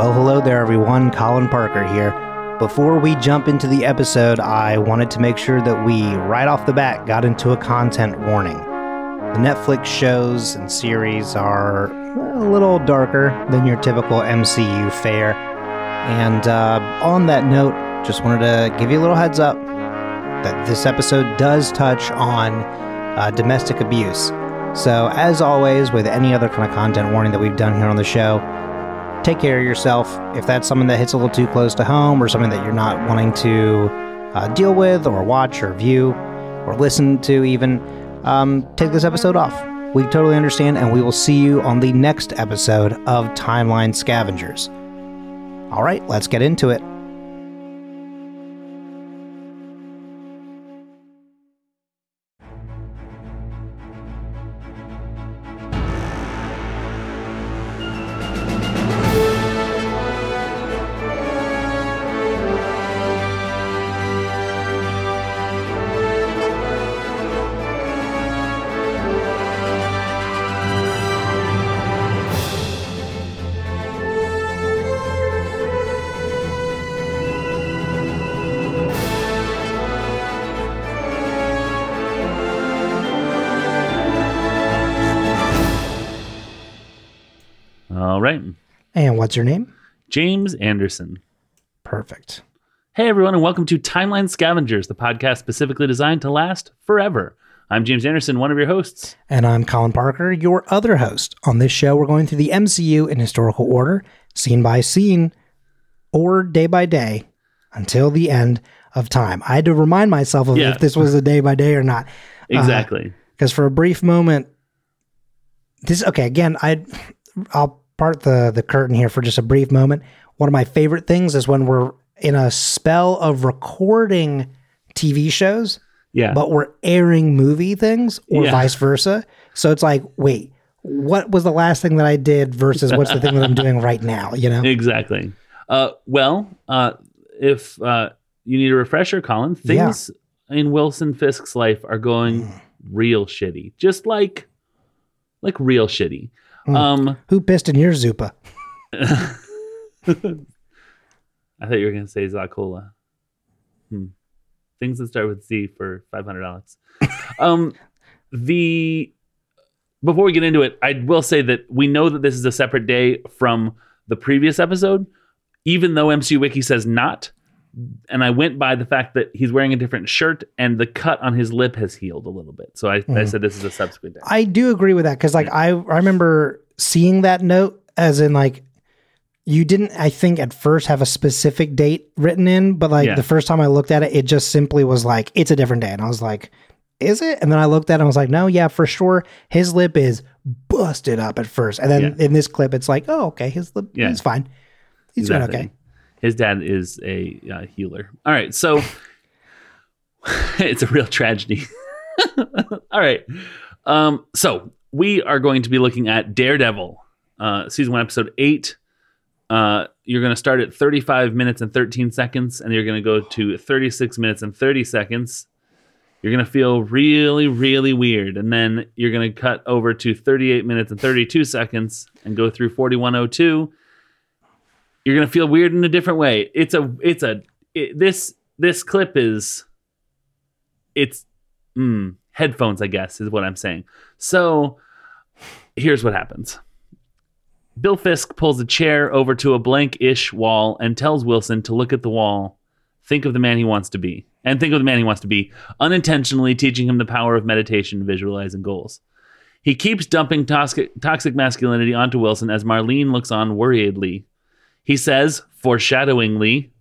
Well, hello there, everyone. Colin Parker here. Before we jump into the episode, I wanted to make sure that we, right off the bat, got into a content warning. The Netflix shows and series are a little darker than your typical MCU fare. And uh, on that note, just wanted to give you a little heads up that this episode does touch on uh, domestic abuse. So, as always, with any other kind of content warning that we've done here on the show, take care of yourself. If that's something that hits a little too close to home or something that you're not wanting to uh, deal with or watch or view or listen to, even, um, take this episode off. We totally understand, and we will see you on the next episode of Timeline Scavengers. All right, let's get into it. What's your name? James Anderson. Perfect. Hey, everyone, and welcome to Timeline Scavengers, the podcast specifically designed to last forever. I'm James Anderson, one of your hosts. And I'm Colin Parker, your other host. On this show, we're going through the MCU in historical order, scene by scene, or day by day, until the end of time. I had to remind myself of Yeah. if this was a day by day or not. Uh, exactly. Because for a brief moment, this okay. Again, I I'll part the the curtain here for just a brief moment. One of my favorite things is when we're in a spell of recording TV shows, yeah. but we're airing movie things or Yeah. vice versa. So it's like, wait, what was the last thing that I did versus what's the thing that I'm doing right now? You know? exactly. Uh, well, uh, if uh, you need a refresher, Colin, things in Wilson Fisk's life are going Mm. real shitty. Just like, like real shitty. Mm. Um, Who pissed in your Zupa? I thought you were going to say Zacola. Hmm. Things that start with Z for five hundred dollars. um, the before we get into it, I will say that we know that this is a separate day from the previous episode, even though MC Wiki says not. And I went by the fact that he's wearing a different shirt and the cut on his lip has healed a little bit. So I, I Mhm. said this is a subsequent day. I do agree with that because, like, I I remember seeing that note as in like you didn't. I think at first have a specific date written in, but like Yeah. the first time I looked at it, it just simply was like it's a different day, and I was like, is it? And then I looked at it and I was like, no, yeah, for sure, his lip is busted up at first, and then Yeah. in this clip, it's like, oh, okay, his lip, Yeah. he's fine, he's doing okay. His dad is a uh, healer. All right, so it's a real tragedy. All right, um, so we are going to be looking at Daredevil, uh, season one, episode eight. Uh, you're going to start at 35 minutes and 13 seconds, and you're going to go to 36 minutes and 30 seconds. You're going to feel really, really weird, and then you're going to cut over to 38 minutes and 32 seconds and go through 4102 you're gonna feel weird in a different way. It's a it's a it, this this clip is it's mm, headphones, I guess, is what I'm saying. So here's what happens. Bill Fisk pulls a chair over to a blank-ish wall and tells Wilson to look at the wall, think of the man he wants to be, and think of the man he wants to be, unintentionally teaching him the power of meditation, visualizing goals. He keeps dumping toxic, toxic masculinity onto Wilson as Marlene looks on worriedly. He says, foreshadowingly,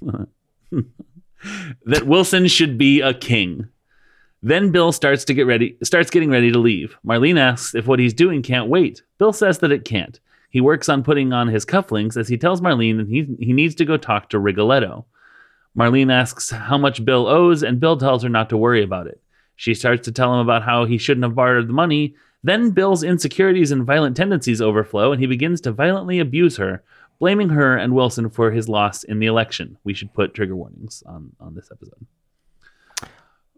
that Wilson should be a king. Then Bill starts to get ready, starts getting ready to leave. Marlene asks if what he's doing can't wait. Bill says that it can't. He works on putting on his cufflinks as he tells Marlene that he, he needs to go talk to Rigoletto. Marlene asks how much Bill owes, and Bill tells her not to worry about it. She starts to tell him about how he shouldn't have borrowed the money. Then Bill's insecurities and violent tendencies overflow, and he begins to violently abuse her, blaming her and Wilson for his loss in the election. We should put trigger warnings on, on this episode.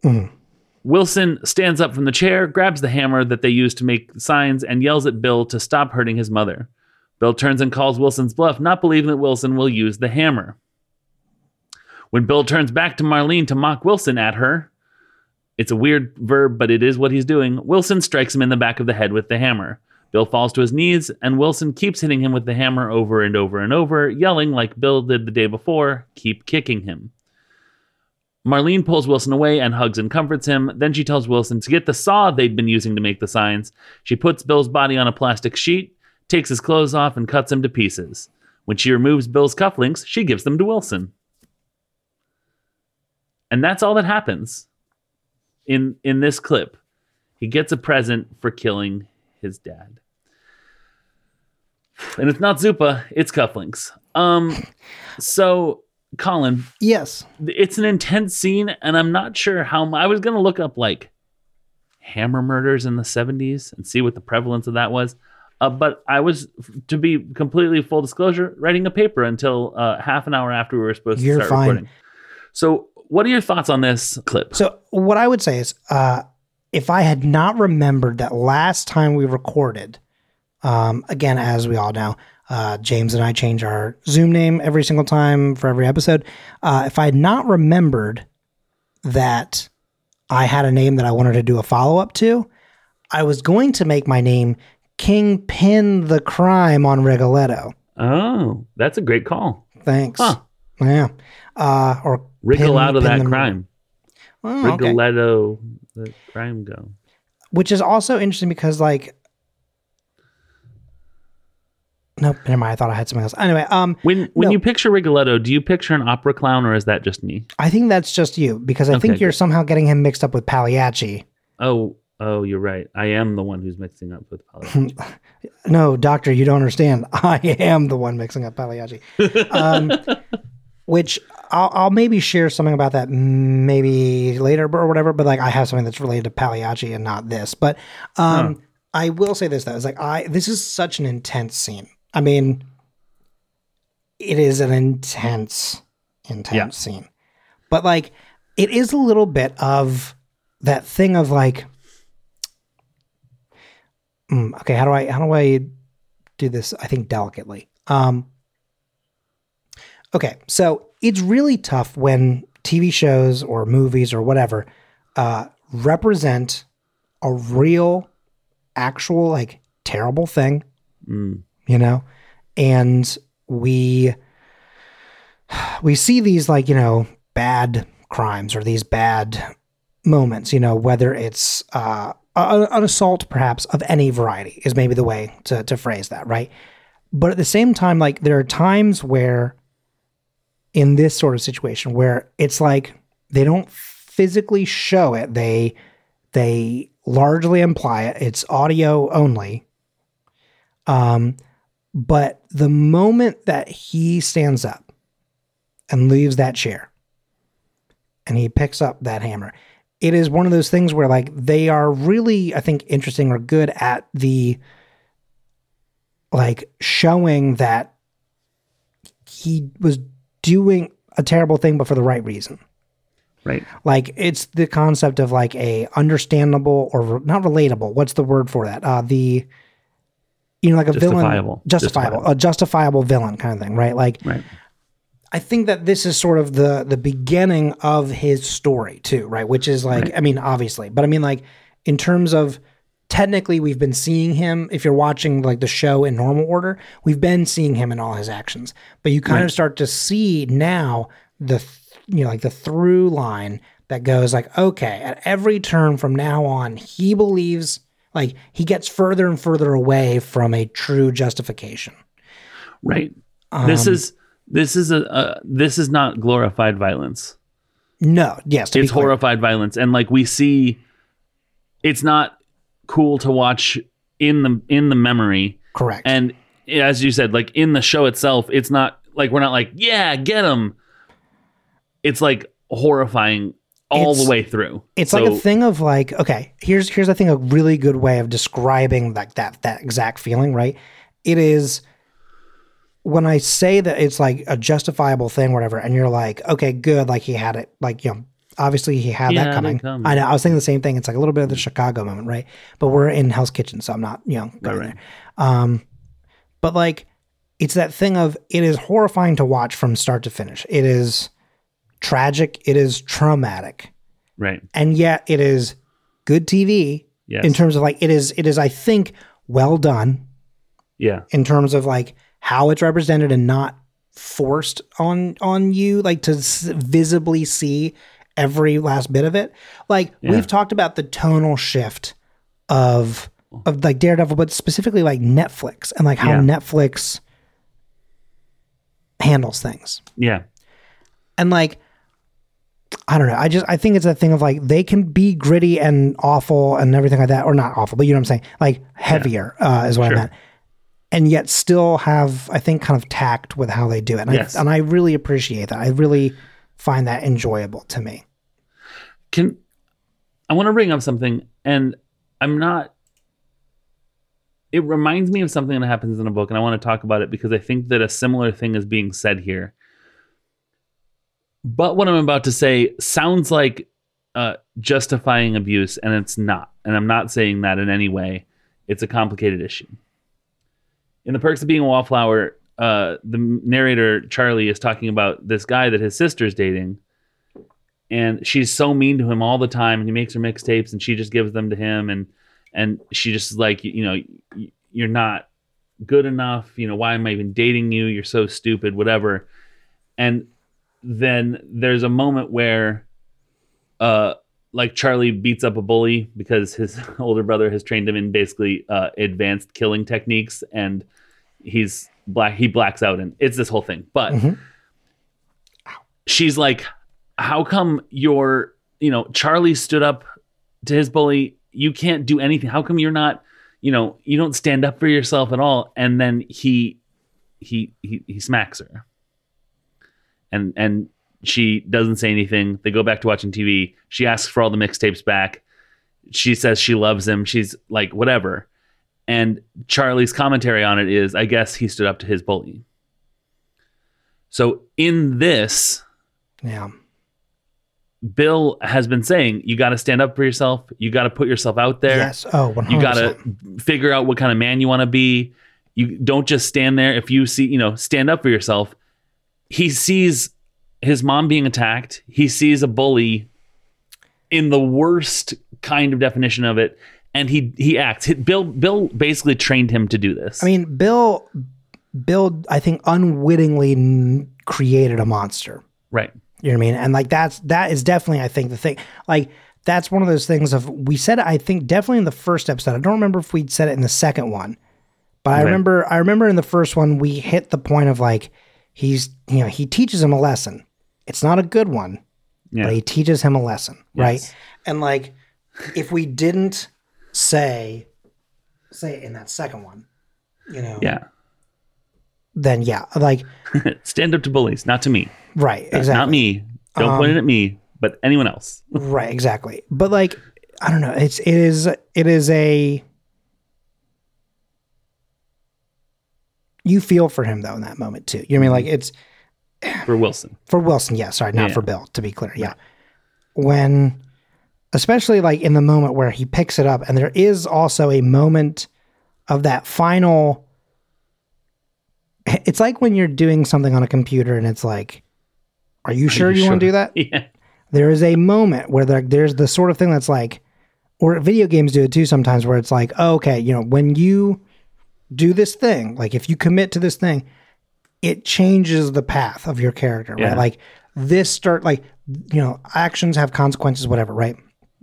Mm. Wilson stands up from the chair, grabs the hammer that they use to make signs, and yells at Bill to stop hurting his mother. Bill turns and calls Wilson's bluff, not believing that Wilson will use the hammer. When Bill turns back to Marlene to mock Wilson at her, it's a weird verb, but it is what he's doing. Wilson strikes him in the back of the head with the hammer. Bill falls to his knees, and Wilson keeps hitting him with the hammer over and over and over, yelling like Bill did the day before, keep kicking him. Marlene pulls Wilson away and hugs and comforts him. Then she tells Wilson to get the saw they'd been using to make the signs. She puts Bill's body on a plastic sheet, takes his clothes off, and cuts him to pieces. When she removes Bill's cufflinks, she gives them to Wilson. And that's all that happens in in this clip. He gets a present for killing his dad. And it's not Zupa, it's cufflinks. Um so Colin, Yes. it's an intense scene and i'm not sure how i was going to look up like hammer murders in the 70s and see what the prevalence of that was uh, but i was to be completely full disclosure writing a paper until uh, half an hour after we were supposed You're to start fine. recording so what are your thoughts on this clip So what I would say is, uh, if I had not remembered that last time we recorded, um, again, as we all know, uh, James and I change our Zoom name every single time for every episode. Uh, if I had not remembered that I had a name that I wanted to do a follow up to, I was going to make my name Kingpin the Crime on Rigoletto. oh that's a great call Thanks. Huh. Yeah. Uh, or wriggle pin- out of that crime. Oh, okay. rigoletto the crime go. Which is also interesting because like nope never mind. I thought i had something else. Anyway um when when No. you picture rigoletto do you picture an opera clown or is that just me? I think that's just you because i Okay, think you're good. somehow getting him mixed up with pagliacci. Oh oh you're right. I am the one who's mixing up with Pagliacci no doctor you don't understand. I am the one mixing up pagliacci. Um which I'll, I'll maybe share something about that maybe later or whatever but like i have something that's related to pagliacci and not this. But um i will say this though it's like i this is such an intense scene. I mean it is an intense intense Yeah. scene. But like it is a little bit of that thing of like mm, okay how do i how do i do this i think delicately. Um okay so it's really tough when tv shows or movies or whatever uh represent a real actual like terrible thing Mm. you know and we we see these like you know bad crimes or these bad moments you know whether it's uh a- an assault perhaps of any variety is maybe the way to, to phrase that right but at the same time like there are times where in this sort of situation where it's like they don't physically show it. They they largely imply it. It's audio only. Um but the moment that he stands up and leaves that chair and he picks up that hammer, it is one of those things where like they are really, I think, interesting or good at the like showing that he was doing a terrible thing, but for the right reason. right Like it's the concept of like a understandable or re- not relatable. What's the word for that? Uh, the you know, like a villain, Justifiable. justifiable, Justifiable. a justifiable villain kind of thing, right? Like right I think that this is sort of the the beginning of his story too, right? Which is like, Right. I mean, obviously, but I mean, like in terms of technically, we've been seeing him. If you're watching like the show in normal order, we've been seeing him in all his actions, but you kind Right. of start to see now the th- you know like the through line that goes like, okay, at every turn from now on, he believes like he gets further and further away from a true justification. right this Um, is this is a uh, this is not glorified violence no, yes, to be it's horrified violence and like we see it's not cool to watch in the in the memory correct. and as you said like in the show itself it's not like we're not like yeah get him it's like horrifying all It's- the way through It's So- like a thing of like, okay, here's here's I think a really good way of describing like that that exact feeling, right? It is when I say that it's like a justifiable thing, whatever, and you're like, okay, good, like he had it, like you know, obviously he had He that coming. coming. I know, I was thinking the same thing. It's like a little bit of the Chicago moment, right? But we're in Hell's Kitchen, so I'm not, you know, going right. there. Um, but like it's that thing of it is horrifying to watch from start to finish. It is tragic, it is traumatic, Right. and yet it is good TV Yes. in terms of like it is it is I think well done yeah. in terms of like how it's represented and not forced on on you like to s- visibly see every last bit of it like Yeah. we've talked about the tonal shift of of like daredevil but specifically like netflix and like how Yeah. netflix handles things Yeah. and like I don't know. I just I think it's a thing of like they can be gritty and awful and everything like that, or not awful, but you know what I'm saying. Like heavier uh, is what Sure. I meant, and yet still have I think kind of tact with how they do it, and, Yes. I, and I really appreciate that. I really find that enjoyable to me. Can I want to bring up something and I'm not it reminds me of something that happens in a book and I want to talk about it because I think that a similar thing is being said here. But what I'm about to say sounds like uh, justifying abuse, and it's not. And I'm not saying that in any way. It's a complicated issue. In the perks of being a wallflower, uh, the narrator Charlie is talking about this guy that his sister's dating, and she's so mean to him all the time. And he makes her mixtapes, and she just gives them to him, and and she just is like, you know, you're not good enough. You know, why am I even dating you? You're so stupid, whatever. And then there's a moment where uh like Charlie beats up a bully because his older brother has trained him in basically uh advanced killing techniques and he's black he blacks out and it's this whole thing. But Mhm. she's like how come your you know Charlie stood up to his bully? You can't do anything. How come you're not you know you don't stand up for yourself at all? And then he he he, he smacks her. And and she doesn't say anything. They go back to watching tv she asks for all the mixtapes back. She says she loves him. She's like whatever and charlie's commentary on it is i guess he stood up to his bully so in this Yeah, bill has been saying you got to stand up for yourself. You got to put yourself out there. Yes. Oh, one you got to figure out what kind of man you want to be. You don't just stand there. If you see you know stand up for yourself. He sees his mom being attacked. He sees a bully. In the worst kind of definition of it and he he acts bill bill basically trained him to do this I mean, Bill, Bill, I think unwittingly n- created a monster. right You know what I mean? And like that's that is definitely I think the thing. Like that's one of those things of we said I think definitely in the first episode. I don't remember if we said it in the second one. But I remember I remember in the first one we hit the point of like he's you know, he teaches him a lesson. It's not a good one, yeah but he teaches him a lesson, right? And like if we didn't say say it in that second one, you know, yeah then yeah, like stand up to bullies not to me right, That's exactly. not me don't point it at me but anyone else Right, exactly. But like, I don't know. It's it is it is a you feel for him though in that moment too. You know what I mean? Like it's for wilson for Wilson, yeah. Sorry, not Yeah. for Bill. To be clear, yeah. When, especially like in the moment where he picks it up, and there is also a moment of that final. It's like when you're doing something on a computer and it's like, "Are you sure you, want to do that?" yeah there is a moment where there, there's the sort of thing that's like, or video games do it too sometimes, where it's like, oh, okay, you know, when you do this thing, like if you commit to this thing, it changes the path of your character, Yeah. right? Like this start, like, you know, actions have consequences, whatever, right?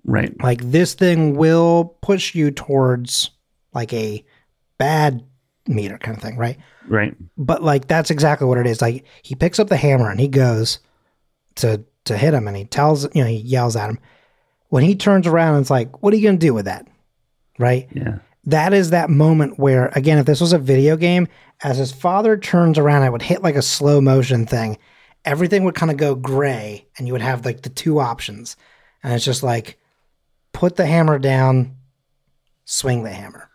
Right. Like this thing will push you towards like a bad meter kind of thing, right? right. But like that's exactly what it is. Like he picks up the hammer and he goes to to hit him and he tells you know he yells at him. When he turns around and it's like what are you going to do with that? Right? Yeah. That is that moment where again if this was a video game as his father turns around i would hit like a slow motion thing. Everything would kind of go gray and you would have like the two options. And it's just like put the hammer down swing the hammer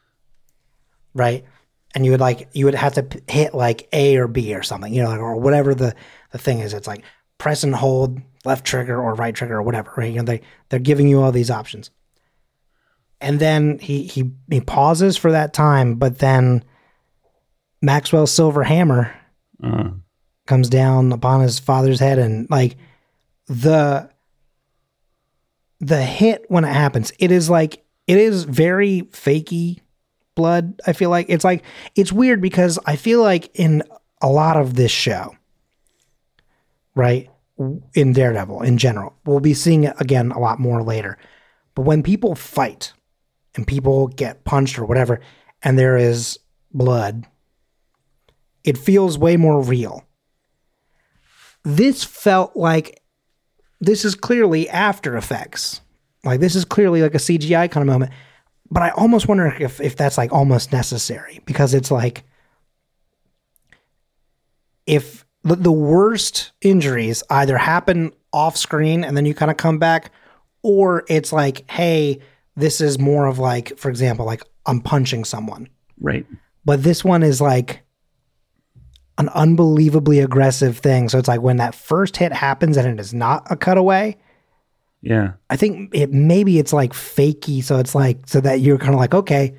right? And you would like you would have to p- hit like a or b or something you know like, or whatever the the thing is. It's like press and hold left trigger or right trigger or whatever right? You know they they're giving you all these options. And then he he he pauses for that time but then Maxwell's silver hammer Uh, comes down upon his father's head and like the the hit when it happens. It is like it is very fakey blood i feel like. It's like it's weird because i feel like in a lot of this show right in daredevil in general we'll be seeing it again a lot more later. But when people fight and people get punched or whatever and there is blood it feels way more real. This felt like this is clearly after effects. Like this is clearly like a cgi kind of moment. But i almost wonder if, if that's like almost necessary because it's like if the, the worst injuries either happen off screen and then you kind of come back or it's like hey this is more of like for example like i'm punching someone. Right. but this one is like an unbelievably aggressive thing. So it's like when that first hit happens and it is not a cutaway, Yeah. I think it maybe it's like fakey. So it's like so that you're kind of like, okay,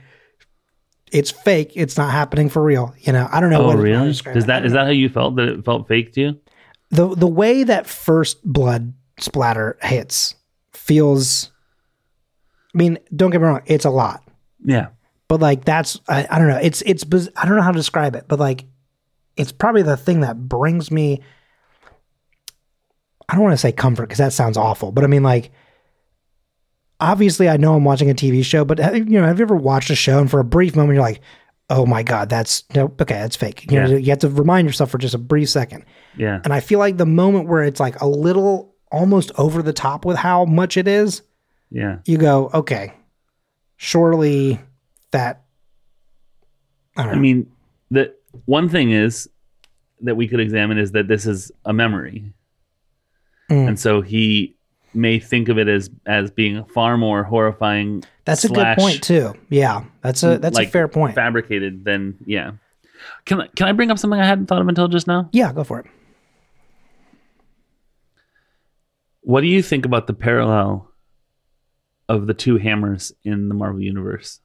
it's fake. It's not happening for real. You know, I don't know. Oh, what really? Is it. that is that how you felt? That it felt fake to you? the the way that first blood splatter hits feels? I mean, don't get me wrong. It's a lot. Yeah. but like that's I, I don't know it's it's i don't know how to describe it but like it's probably the thing that brings me i don't want to say comfort because that sounds awful but i mean like obviously i know i'm watching a tv show but have, you know have you ever watched a show and for a brief moment you're like oh my god that's no okay that's fake you know you have to remind yourself for just a brief second Yeah. and i feel like the moment where it's like a little almost over the top with how much it is Yeah. you go okay surely that I. I mean, the one thing is that we could examine is that this is a memory, Mm. and so he may think of it as as being far more horrifying. That's a good point too. Yeah, that's a that's a fair point. Fabricated than yeah. Can I, can I bring up something I hadn't thought of until just now? yeah, go for it. What do you think about the parallel of the two hammers in the Marvel universe?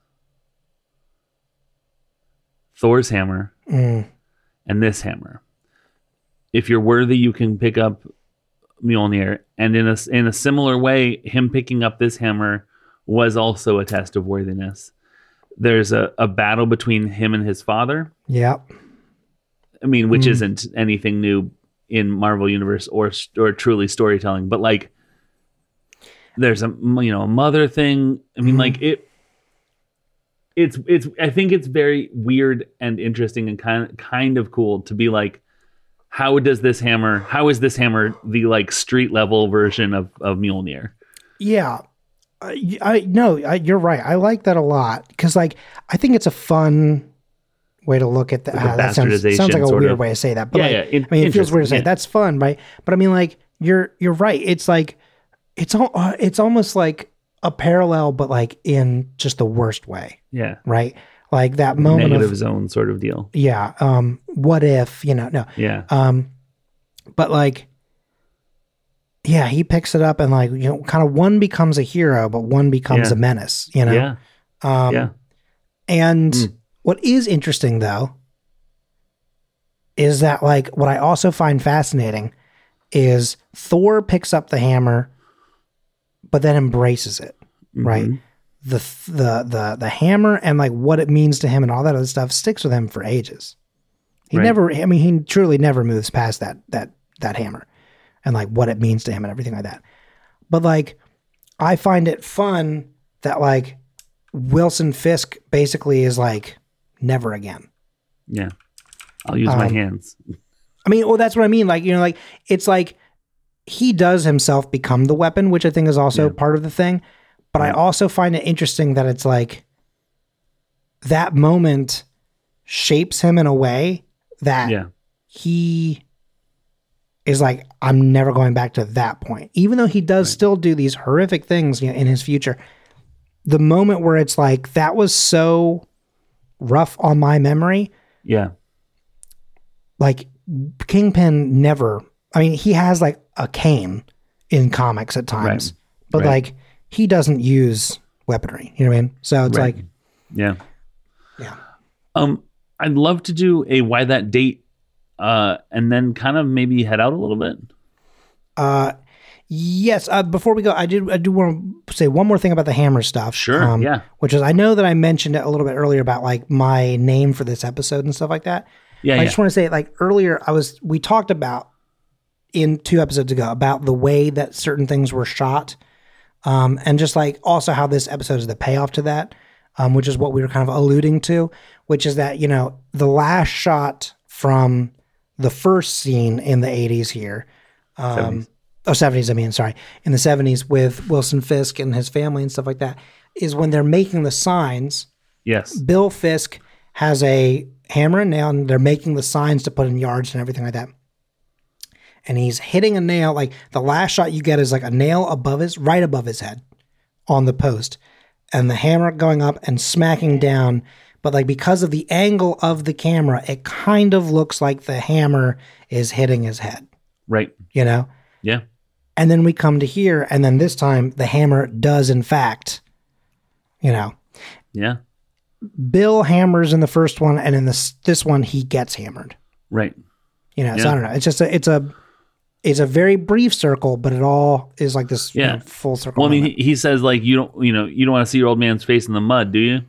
Thor's hammer Mm. and this hammer. If you're worthy, you can pick up Mjolnir, and in a in a similar way, him picking up this hammer was also a test of worthiness. There's a, a battle between him and his father. Yeah, I mean, which Mm. isn't anything new in Marvel Universe or or truly storytelling, but like there's a you know a mother thing. I mean, Mhm. like it. It's it's I think it's very weird and interesting and kind kind of cool to be like, how does this hammer? How is this hammer the like street level version of of Mjolnir? yeah. I, I no, I, you're right. I like that a lot because, like, I think it's a fun way to look at that. Like ah, that sounds, sounds like a weird of. way to say that, but Yeah, like, yeah, I mean, it feels weird to say yeah. that's fun, right? But I mean, like, you're you're right. It's like it's all uh, it's almost like a parallel, but like in just the worst way, Yeah, right? Like that moment negative of zone sort of deal. yeah. Um, what if you know? No, Yeah, Um, but like, yeah, he picks it up and like you know, kind of one becomes a hero, but one becomes Yeah. a menace. You know. yeah, Um, yeah. And Mm. what is interesting though is that like what I also find fascinating is Thor picks up the hammer, but then embraces it. Right. Mhm. The the the the hammer and like what it means to him and all that other stuff sticks with him for ages. He Right. never I mean he truly never moves past that that that hammer and like what it means to him and everything like that. But like I find it fun that like Wilson Fisk basically is like never again. Yeah. I'll use my Um, hands. I mean, well, that's what I mean. Like, you know, like it's like he does himself become the weapon, which I think is also Yeah. part of the thing. But I also find it interesting that it's like that moment shapes him in a way that Yeah. he is like, I'm never going back to that point. Even though he does Right. still do these horrific things you know, in his future, the moment where it's like, that was so rough on my memory Yeah. like Kingpin never I mean he has like a cane in comics at times but Right. like he doesn't use weaponry you know what I mean so it's Right. like Yeah. Yeah. Um, I'd love to do a why that date, uh, and then kind of maybe head out a little bit. Uh, yes. Uh, before we go, I did I do want to say one more thing about the hammer stuff. Sure, Um, yeah. Which is I know that I mentioned it a little bit earlier about like my name for this episode and stuff like that. Yeah, I yeah. just want to say like earlier I was we talked about in two episodes ago about the way that certain things were shot. Um, and just like also how this episode is the payoff to that, um, which is what we were kind of alluding to, which is that, you know, the last shot from the first scene in the 80s here, um, 70s. oh, 70s, I mean, sorry, in the 70s with Wilson Fisk and his family and stuff like that, is when they're making the signs yes. Bill Fisk has a hammer and nail, and they're making the signs to put in yards and everything like that. And he's hitting a nail. Like the last shot you get is like a nail above his, right above his head, on the post, and the hammer going up and smacking down. But like because of the angle of the camera, it kind of looks like the hammer is hitting his head. Right. You know. Yeah. And then we come to here, and then this time the hammer does in fact, you know, Yeah. Bill hammers in the first one, and in this this one he gets hammered. Right. You know, so Yeah. I don't know. It's just a it's a it's a very brief circle, but it all is like this you know, full circle. Well, I mean, he, he says like you don't, you know, you don't want to see your old man's face in the mud, do you?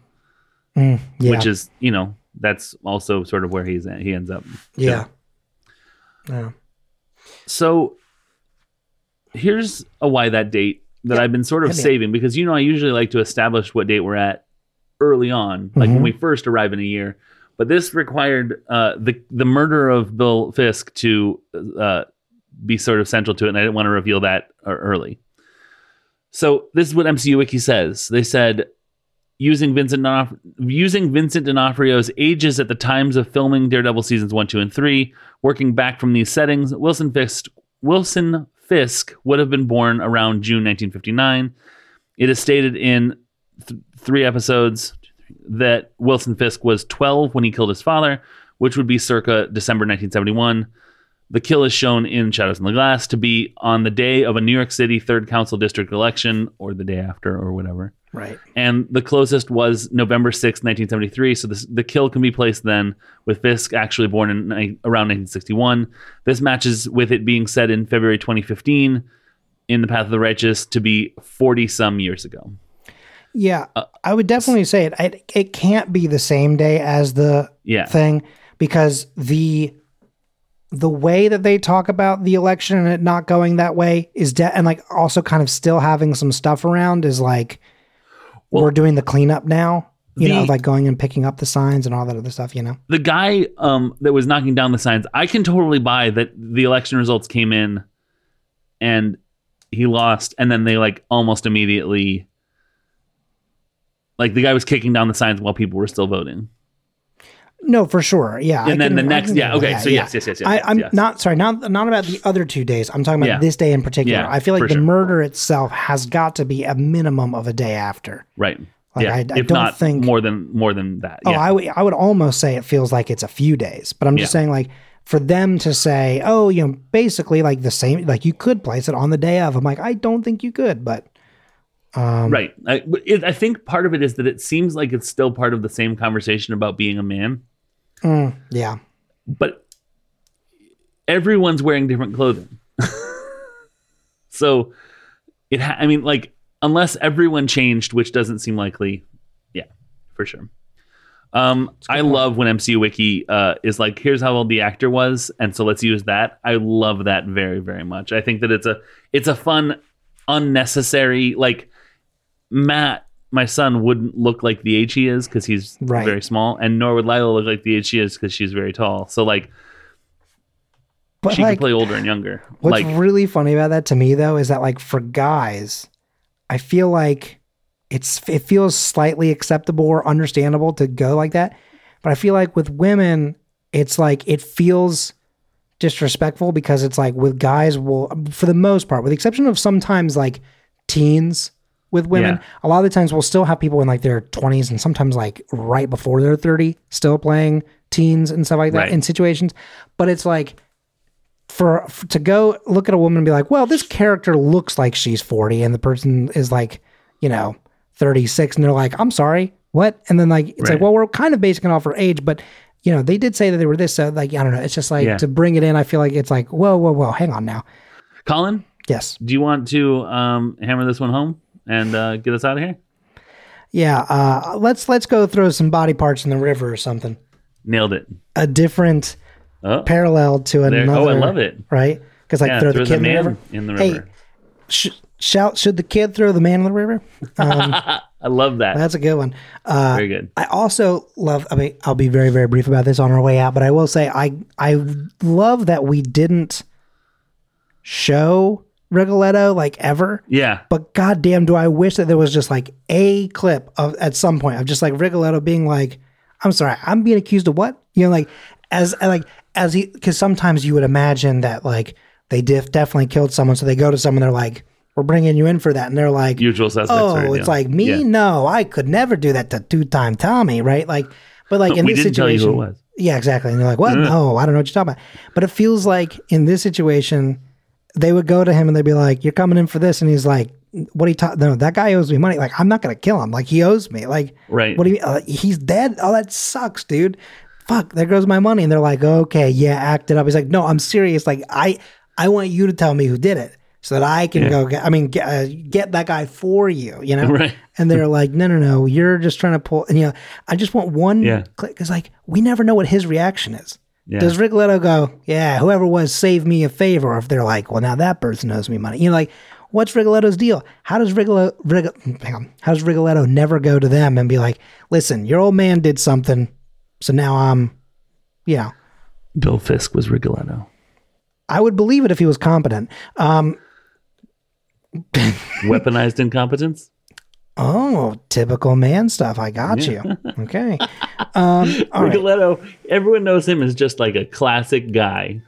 Mm, yeah, Which is, you know, that's also sort of where he's at. He ends up. yeah, yeah, So here's a why that date that Yep. I've been sort of Hit me. saving because you know I usually like to establish what date we're at early on, like when Mhm. we first arrive in a year. But this required uh, the the murder of Bill Fisk to uh, be sort of central to it, and I didn't want to reveal that uh, early. So this is what MCU Wiki says. They said using Vincent D'Onof- using Vincent D'Onofrio's ages at the times of filming Daredevil seasons one, two, and three, working back from these settings, Wilson Fisk Wilson Fisk would have been born around June 1959. It is stated in th- three episodes that Wilson Fisk was 12 when he killed his father, which would be circa December 1971. The kill is shown in Shadows in the Glass to be on the day of a New York City third council district election, or the day after, or whatever right. and the closest was November sixth, 1973. So this, the kill can be placed then, with Fisk actually born in ni- around 1961. This matches with it being said in February 2015 in The Path of the Righteous to be 40 some years ago. Yeah, Uh, I would definitely say it. it. It can't be the same day as the Yeah. thing because the the way that they talk about the election and it not going that way is de- and like also kind of still having some stuff around is like Well, we're doing the cleanup now. You know, the- of like going and picking up the signs and all that other stuff. You know. The guy um, that was knocking down the signs, I can totally buy that the election results came in and he lost, and then they like almost immediately. Like the guy was kicking down the signs while people were still voting. No, for sure. Yeah. I and then can- the next yeah okay that, so yeah. yes yes yes yes I, yes, I'm yes. not sorry, not not about the other two days. I'm talking about Yeah. this day in particular. Yeah, I feel like the sure. murder itself has got to be a minimum of a day after. right Like, yeah I- I if don't not think- more than more than that Oh, I would I would almost say it feels like it's a few days, but I'm just saying like for them to say, oh, you know, basically like the same, like you could place it on the day of. I'm like, I don't think you could, but um, right I, it, I think part of it is that it seems like it's still part of the same conversation about being a man mm, yeah, but everyone's wearing different clothing. So it ha- i mean like unless everyone changed which doesn't seem likely yeah for sure. Um i love when mcu wiki uh is like here's how old the actor was and so let's use that. I love that very very much. I think that it's a it's a fun unnecessary like matt my son wouldn't look like the age he is because he's Right. very small and nor would lila look like the age she is because she's very tall so like but she like can play older and younger. what's like really funny about that to me though is that like for guys, I feel like it's it feels slightly acceptable or understandable to go like that, but I feel like with women, it's like it feels disrespectful because it's like with guys will for the most part with the exception of sometimes like teens with women Yeah. a lot of the times we'll still have people in like their 20s and sometimes like right before they're 30 still playing teens and stuff like that Right. in situations but it's like for, for to go look at a woman and be like well this character looks like she's 40 and the person is like you know 36 and they're like i'm sorry what and then like it's like well we're kind of basing it off her age but you know, they did say that they were this. So like, I don't know. It's just like Yeah. to bring it in. I feel like it's like, whoa, whoa, whoa, hang on now. Colin, Yes. do you want to um, hammer this one home and uh, get us out of here? Yeah. Uh, let's let's go throw some body parts in the river or something. Nailed it. A different Oh, parallel to there. another. oh I love it. Right? Because like Yeah, throw the kid a in the river. in the Hey, sh- shout! Should the kid throw the man in the river? Um, I love that. that's a good one. Uh, Very good. I also love. I mean, I'll be very, very brief about this on our way out, but I will say I I love that we didn't show Rigoletto like ever. Yeah. But goddamn, do I wish that there was just like a clip of at some point of just like Rigoletto being like, "I'm sorry, I'm being accused of what?" You know, like as like as he because sometimes you would imagine that like they def- definitely killed someone, so they go to someone, they're like, "We're bringing you in for that," and they're like, Usual suspects. "Oh, right? it's Yeah. like me? Yeah. No, I could never do that to two time Tommy, right?" Like, but like in this didn't tell you situation, who it was. yeah, exactly. And you're like, what? No, I don't know what you're talking about. But it feels like in this situation, they would go to him and they'd be like, you're coming in for this. And he's like, what you talking? No, that guy owes me money. Like, I'm not going to kill him. Like, he owes me. Like, Right. what do you mean? Uh, he's dead? Oh, that sucks, dude. Fuck, there goes my money. And they're like, okay, yeah, act it up. He's like, no, I'm serious. Like, I, I want you to tell me who did it so that I can go get, I mean, get, uh, get that guy for you, you know? Right. And they're like, no, no, no, you're just trying to pull. And you know, I just want one Yeah. click. Because like, we never know what his reaction is. Yeah. Does Rigoletto go, yeah, whoever was, save me a favor? Or if they're like, well, now that person owes me money. You know, like, what's Rigoletto's deal? How does Rigoletto, Rig- hang on, how does Rigoletto never go to them and be like, listen, your old man did something, so now I'm, you know, Bill Fisk was Rigoletto. I would believe it if he was competent. Um, Weaponized incompetence. Oh, typical man stuff. I got you. Okay. Um, all right. Rigoletto. Everyone knows him as just like a classic guy.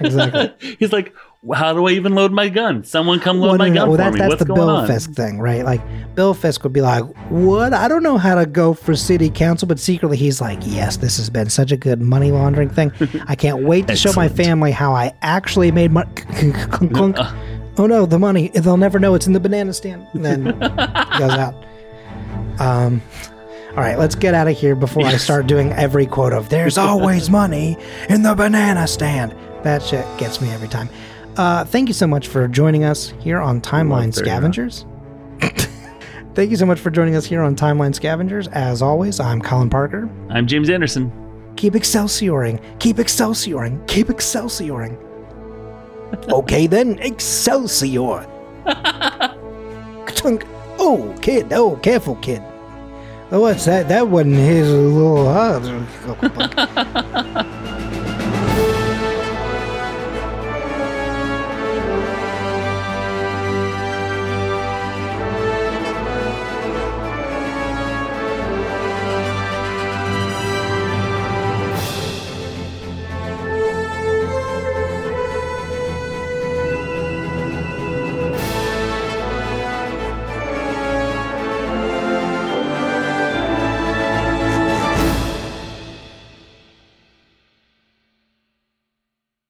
Exactly. He's like, how do I even load my gun? Someone come load Well, my no, gun well, for that, me. that's What's the Bill on? Fisk thing, right? Like Bill Fisk would be like, "What? I don't know how to go for city council," but secretly he's like, "Yes, this has been such a good money laundering thing. I can't wait to show my family how I actually made money." Oh no, the money! They'll never know it's in the banana stand. And then he goes out. Um. All right, let's get out of here before I start doing every quote of "There's always money in the banana stand." That shit gets me every time. Uh, thank you so much for joining us here on Timeline Scavengers. thank you so much for joining us here on Timeline Scavengers. As always, I'm Colin Parker. I'm James Anderson. Keep excelsioring, keep excelsioring, keep excelsioring. Okay then, excelsior. Tunk. oh, kid, oh, careful, kid. Oh, what's that? That wasn't his little.